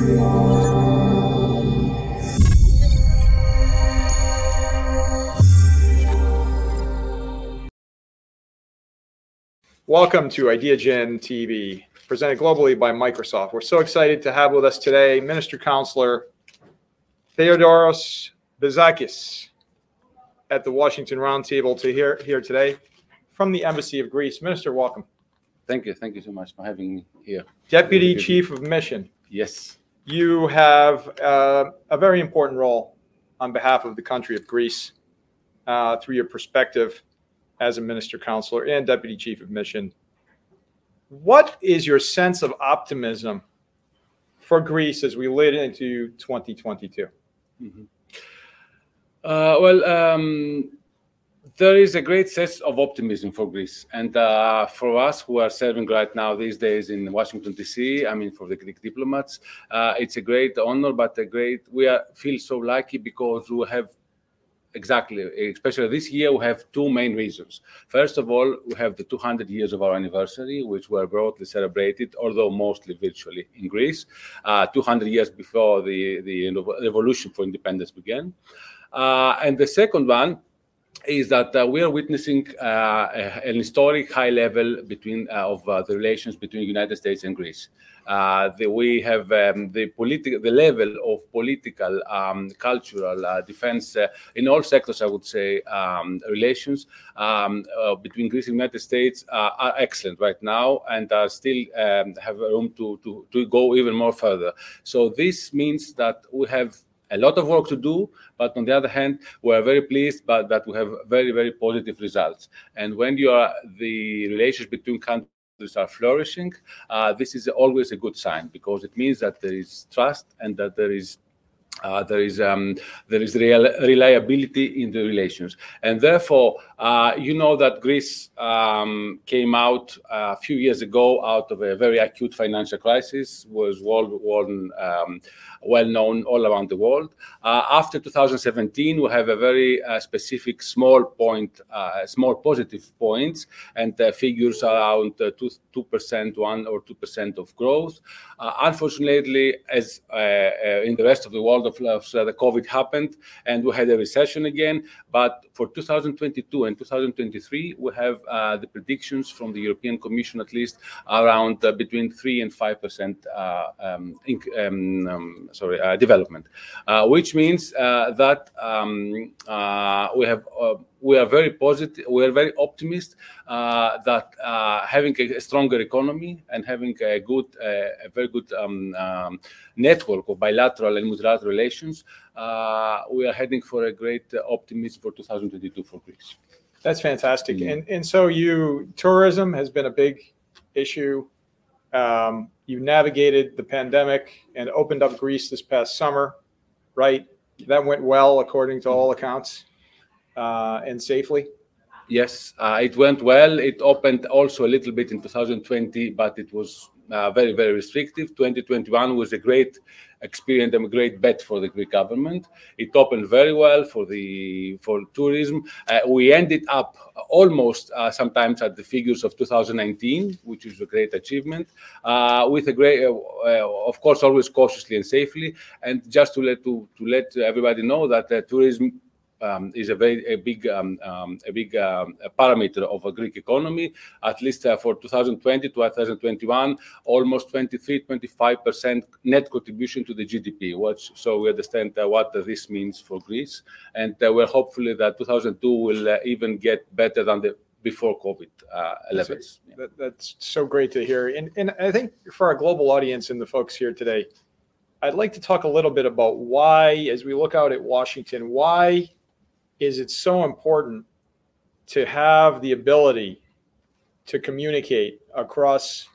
Welcome to IdeaGen TV, presented globally by Microsoft. We're so excited to have with us today Minister Counselor Theodoros Bizakis at the Washington Roundtable to hear here today from the Embassy of Greece. Minister, welcome. Thank you. Thank you so much for having me here. Deputy Chief of Mission, Yes. You have uh, a very important role on behalf of the country of Greece uh, through your perspective as a minister counselor and deputy chief of mission. What is your sense of optimism for Greece as we lead into 2022? Mhm. Uh, well, um, there is a great sense of optimism for Greece, and uh, for us who are serving right now these days in Washington D.C. I mean, for the Greek diplomats, uh, it's a great honor, but a great we are, feel so lucky because we have exactly, especially this year, we have two main reasons. First of all, we have the 200 years of our anniversary, which were broadly celebrated, although mostly virtually in Greece, uh, 200 years before the, the revolution for independence began. Uh, and the second one is that uh, we are witnessing uh, an historic high level between uh, of uh, the relations between United States and Greece. Uh, the, we have um, the political, the level of political, um, cultural, uh, defense in all sectors. I would say um, relations um, between Greece and United States are excellent right now, and are still um, have room to, to to go even more further. So this means that we have a lot of work to do, but on the other hand, we are very pleased but that we have very, very positive results. And when you are the relations between countries are flourishing, uh, this is always a good sign because it means that there is trust and that there is uh, there is um, there is real reliability in the relations, and therefore, uh, you know that Greece um, came out a few years ago out of a very acute financial crisis, was world, world um, well known all around the world. Uh, after 2017, we have a very uh, specific small point, uh, small positive points, and uh, figures around uh, two two percent, one or two percent of growth. Uh, unfortunately, as uh, uh, in the rest of the world, of, uh, the COVID happened, and we had a recession again. But for 2022 and 2023, we have uh, the predictions from the European Commission, at least around uh, between three and five percent uh, um, um, um, sorry uh, development, uh, which means uh, that um, we have. We are very positive. We are very optimistic that having a, stronger economy and having a good, a very good um, um, network of bilateral and multilateral relations, we are heading for a great optimism for 2022 for Greece. That's fantastic. Mm. And and so you tourism has been a big issue. Um, you navigated the pandemic and opened up Greece this past summer, right? That went well according to all accounts, uh, and safely. Yes, uh, it went well. It opened also a little bit in 2020, but it was uh, very, very restrictive. 2021 was a great experience and a great bet for the Greek government. It opened very well for the for tourism. Uh, we ended up almost uh, sometimes at the figures of 2019, which is a great achievement. Uh, with a great, uh, uh, of course, always cautiously and safely. And just to let to, to let everybody know that uh, tourism um, is a very a big um, um, a big um, parameter of a Greek economy. At least uh, for 2020 to 2021, almost 23, 25 percent net contribution to the GDP. Which, so we understand uh, what this means for Greece, and uh, we're hopefully that 2002 will uh, even get better than the before COVID uh, levels. Yeah. That, that's so great to hear. And, and I think for our global audience and the folks here today, I'd like to talk a little bit about why, as we look out at Washington, why is it so important to have the ability to communicate across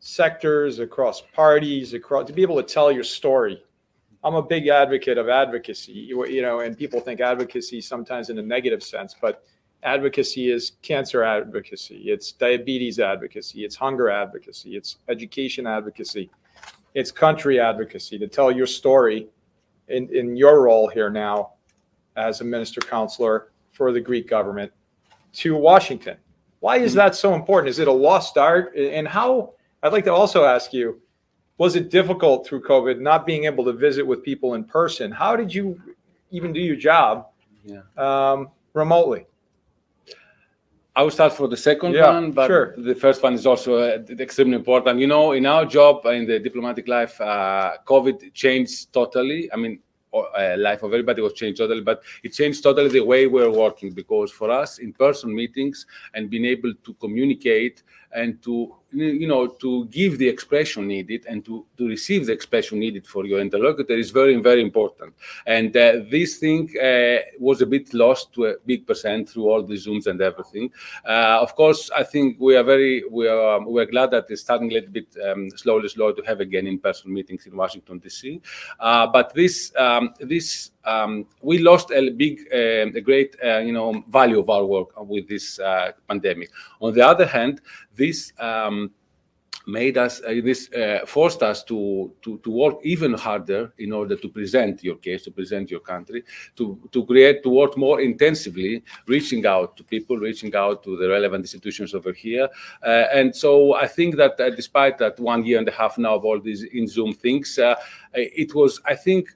sectors, across parties, across to be able to tell your story? I'm a big advocate of advocacy, you you know, and people think advocacy sometimes in a negative sense, but advocacy is cancer advocacy, it's diabetes advocacy, it's hunger advocacy, it's education advocacy, it's country advocacy to tell your story in, in your role here now as a minister counselor for the Greek government to Washington. Why is that so important? Is it a lost art? And how, I'd like to also ask you, was it difficult through COVID not being able to visit with people in person? How did you even do your job Yeah. um, remotely? I will start for the second Yeah, one, but sure. the first one is also uh, extremely important. You know, in our job in the diplomatic life, uh, COVID changed totally. I mean, uh, life of everybody was changed totally, but it changed totally the way we're working because for us, in-person meetings and being able to communicate and to you know to give the expression needed and to, to receive the expression needed for your interlocutor is very very important. And uh, this thing uh, was a bit lost to a big percent through all the zooms and everything. Uh, of course i think we are very we are um, we're glad that it's starting a little bit um, slowly slowly to have again in-person meetings in washington dc uh, but this um, this um, we lost a big, uh, a great, uh, you know, value of our work with this pandemic. On the other hand, this um, made us, uh, this uh, forced us to, to to work even harder in order to present your case, to present your country, to to create, to work more intensively, reaching out to people, reaching out to the relevant institutions over here. Uh, and so I think that despite that one year and a half now of all these in Zoom things, it was, I think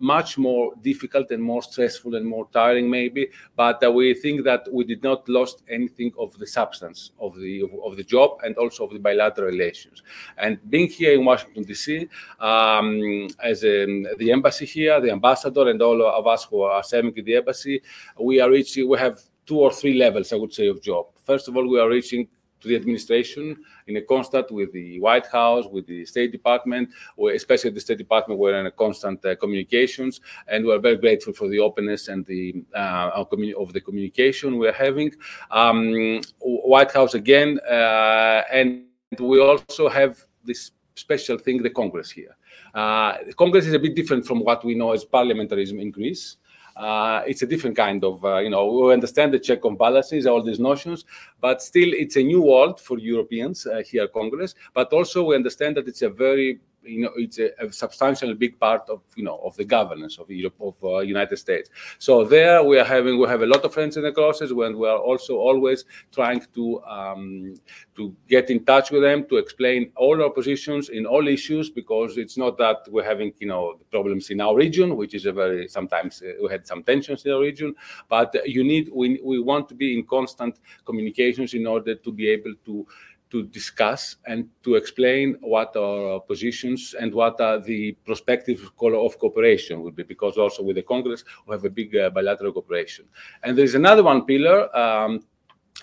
much more difficult and more stressful and more tiring maybe but uh, we think that we did not lost anything of the substance of the of, the job and also of the bilateral relations. And being here in washington dc um, as a, the embassy here the ambassador and all of us who are serving in the embassy we are reaching we have two or three levels i would say of job. First of all we are reaching to the administration in a constant with the White House, with the State Department, especially the State Department, we're in a constant uh, communications, and we're very grateful for the openness and the uh, of the communication we're having. Um, White House again, uh, and we also have this special thing, the Congress here. Uh, Congress is a bit different from what we know as parliamentarism in Greece. Uh, it's a different kind of, uh, you know, we understand the check on balances, all these notions, but still it's a new world for Europeans uh, here at Congress. But also we understand that it's a very you know it's a, a, substantial big part of you know of the governance of Europe of uh, United States. So there we are having we have a lot of friends in the process when we are also always trying to um, to get in touch with them to explain all our positions in all issues because it's not that we're having you know problems in our region which is a very sometimes uh, we had some tensions in our region but you need we, we want to be in constant communications in order to be able to to discuss and to explain what our positions and what are the prospective of cooperation will be, because also with the Congress we have a big uh, bilateral cooperation. And there is another one pillar. Um,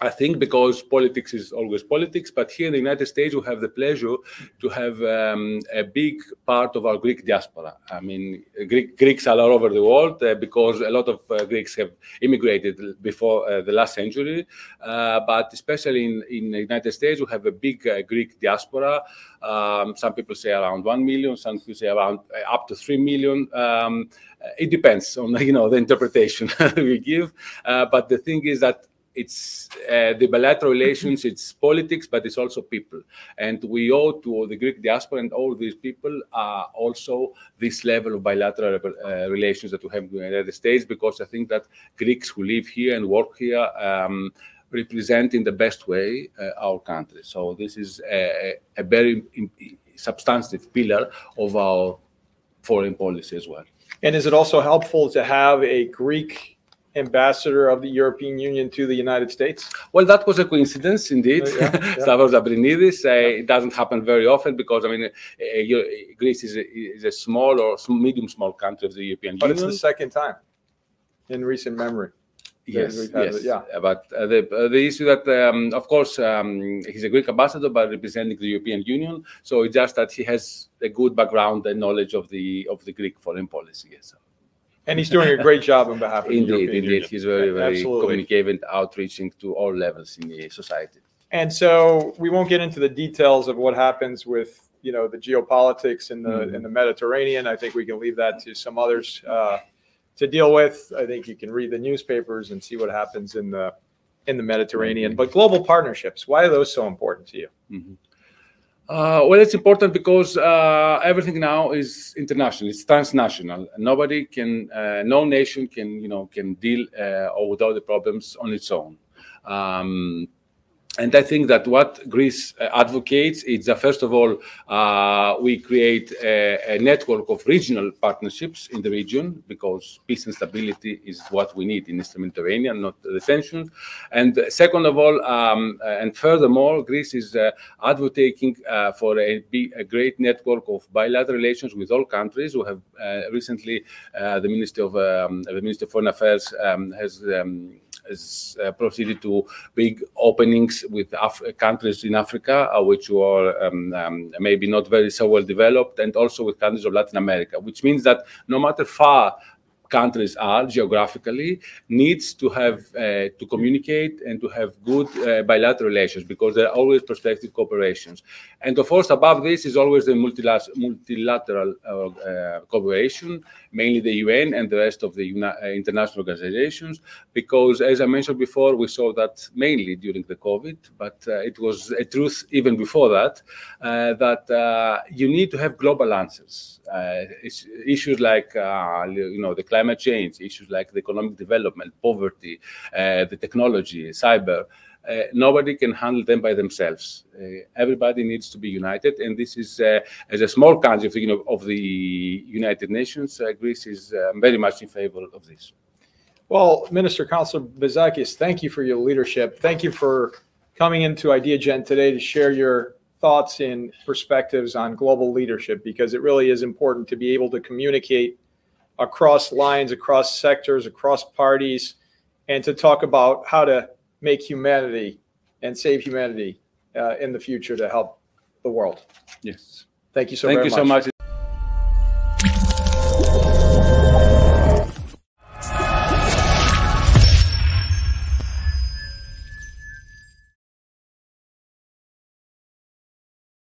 I think because politics is always politics, but here in the United States, we have the pleasure to have um, a big part of our Greek diaspora. I mean, Greek, Greeks are all over the world uh, because a lot of uh, Greeks have immigrated before uh, the last century. Uh, but especially in, in the United States, we have a big uh, Greek diaspora. Um, some people say around 1 million, some people say around uh, up to 3 million. Um, it depends on you know the interpretation we give. but the thing is that it's uh, the bilateral relations, it's politics, but it's also people. And we owe to the Greek diaspora and all these people uh, also this level of bilateral uh, relations that we have with the United States, because I think that Greeks who live here and work here um, represent in the best way uh, our country. So this is a, a very substantive pillar of our foreign policy as well. And is it also helpful to have a Greek ambassador of the European Union to the United States? Well, that was a coincidence indeed. Uh, yeah, yeah. Stavros Lambrinidis. Uh, yeah. It doesn't happen very often because I mean, uh, Greece is a, is a, small or medium small country of the European but Union. But it's the second time in recent memory. Yes, yes, yeah. But uh, the uh, the issue that, um, of course, um, he's a Greek ambassador, but representing the European Union. So it's just that he has a good background and knowledge of the of the Greek foreign policy. Yes. And he's doing a great job on behalf of indeed, the European indeed. Union. He's very, very communicative, and outreaching to all levels in the society. And so we won't get into the details of what happens with you know the geopolitics in the mm-hmm. in the Mediterranean. I think we can leave that to some others uh, to deal with. I think you can read the newspapers and see what happens in the in the Mediterranean. Mm-hmm. But global partnerships, why are those so important to you? Mm-hmm. Uh, well, it's important because uh, everything now is international. It's transnational. Nobody can, uh, no nation can, you know, can deal uh, with all the problems on its own. Um, and I think that what Greece uh, advocates is that first of all, uh, we create a, a, network of regional partnerships in the region because peace and stability is what we need in Eastern Mediterranean, not the tensions. And second of all, um, uh, and furthermore, Greece is uh, advocating uh, for a, a, great network of bilateral relations with all countries. We have uh, recently the Minister of um, the Minister of Foreign Affairs um, has um, has uh, proceeded to big openings with Af countries in Africa, uh, which were um, um, maybe not very so well developed, and also with countries of Latin America, which means that no matter far countries are geographically needs to have uh, to communicate and to have good uh, bilateral relations because there are always prospective cooperations. And of course above this is always the multilateral uh, uh, cooperation mainly the un and the rest of the uh, international organizations because as i mentioned before we saw that mainly during the covid but uh, it was a truth even before that that you need to have global answers issues like you know the climate change, issues like the economic development, poverty, uh, the technology, cyber. Uh, nobody can handle them by themselves. Uh, everybody needs to be united, and this is, uh, as a small country of you know, of the United Nations, Greece is very much in favor of this. Well, Minister Counselor Bizakis, thank you for your leadership. Thank you for coming into IdeaGen today to share your thoughts and perspectives on global leadership because it really is important to be able to communicate across lines, across sectors, across parties, and to talk about how to make humanity and save humanity uh, in the future to help the world. Yes. Thank you so Thank you much. so much.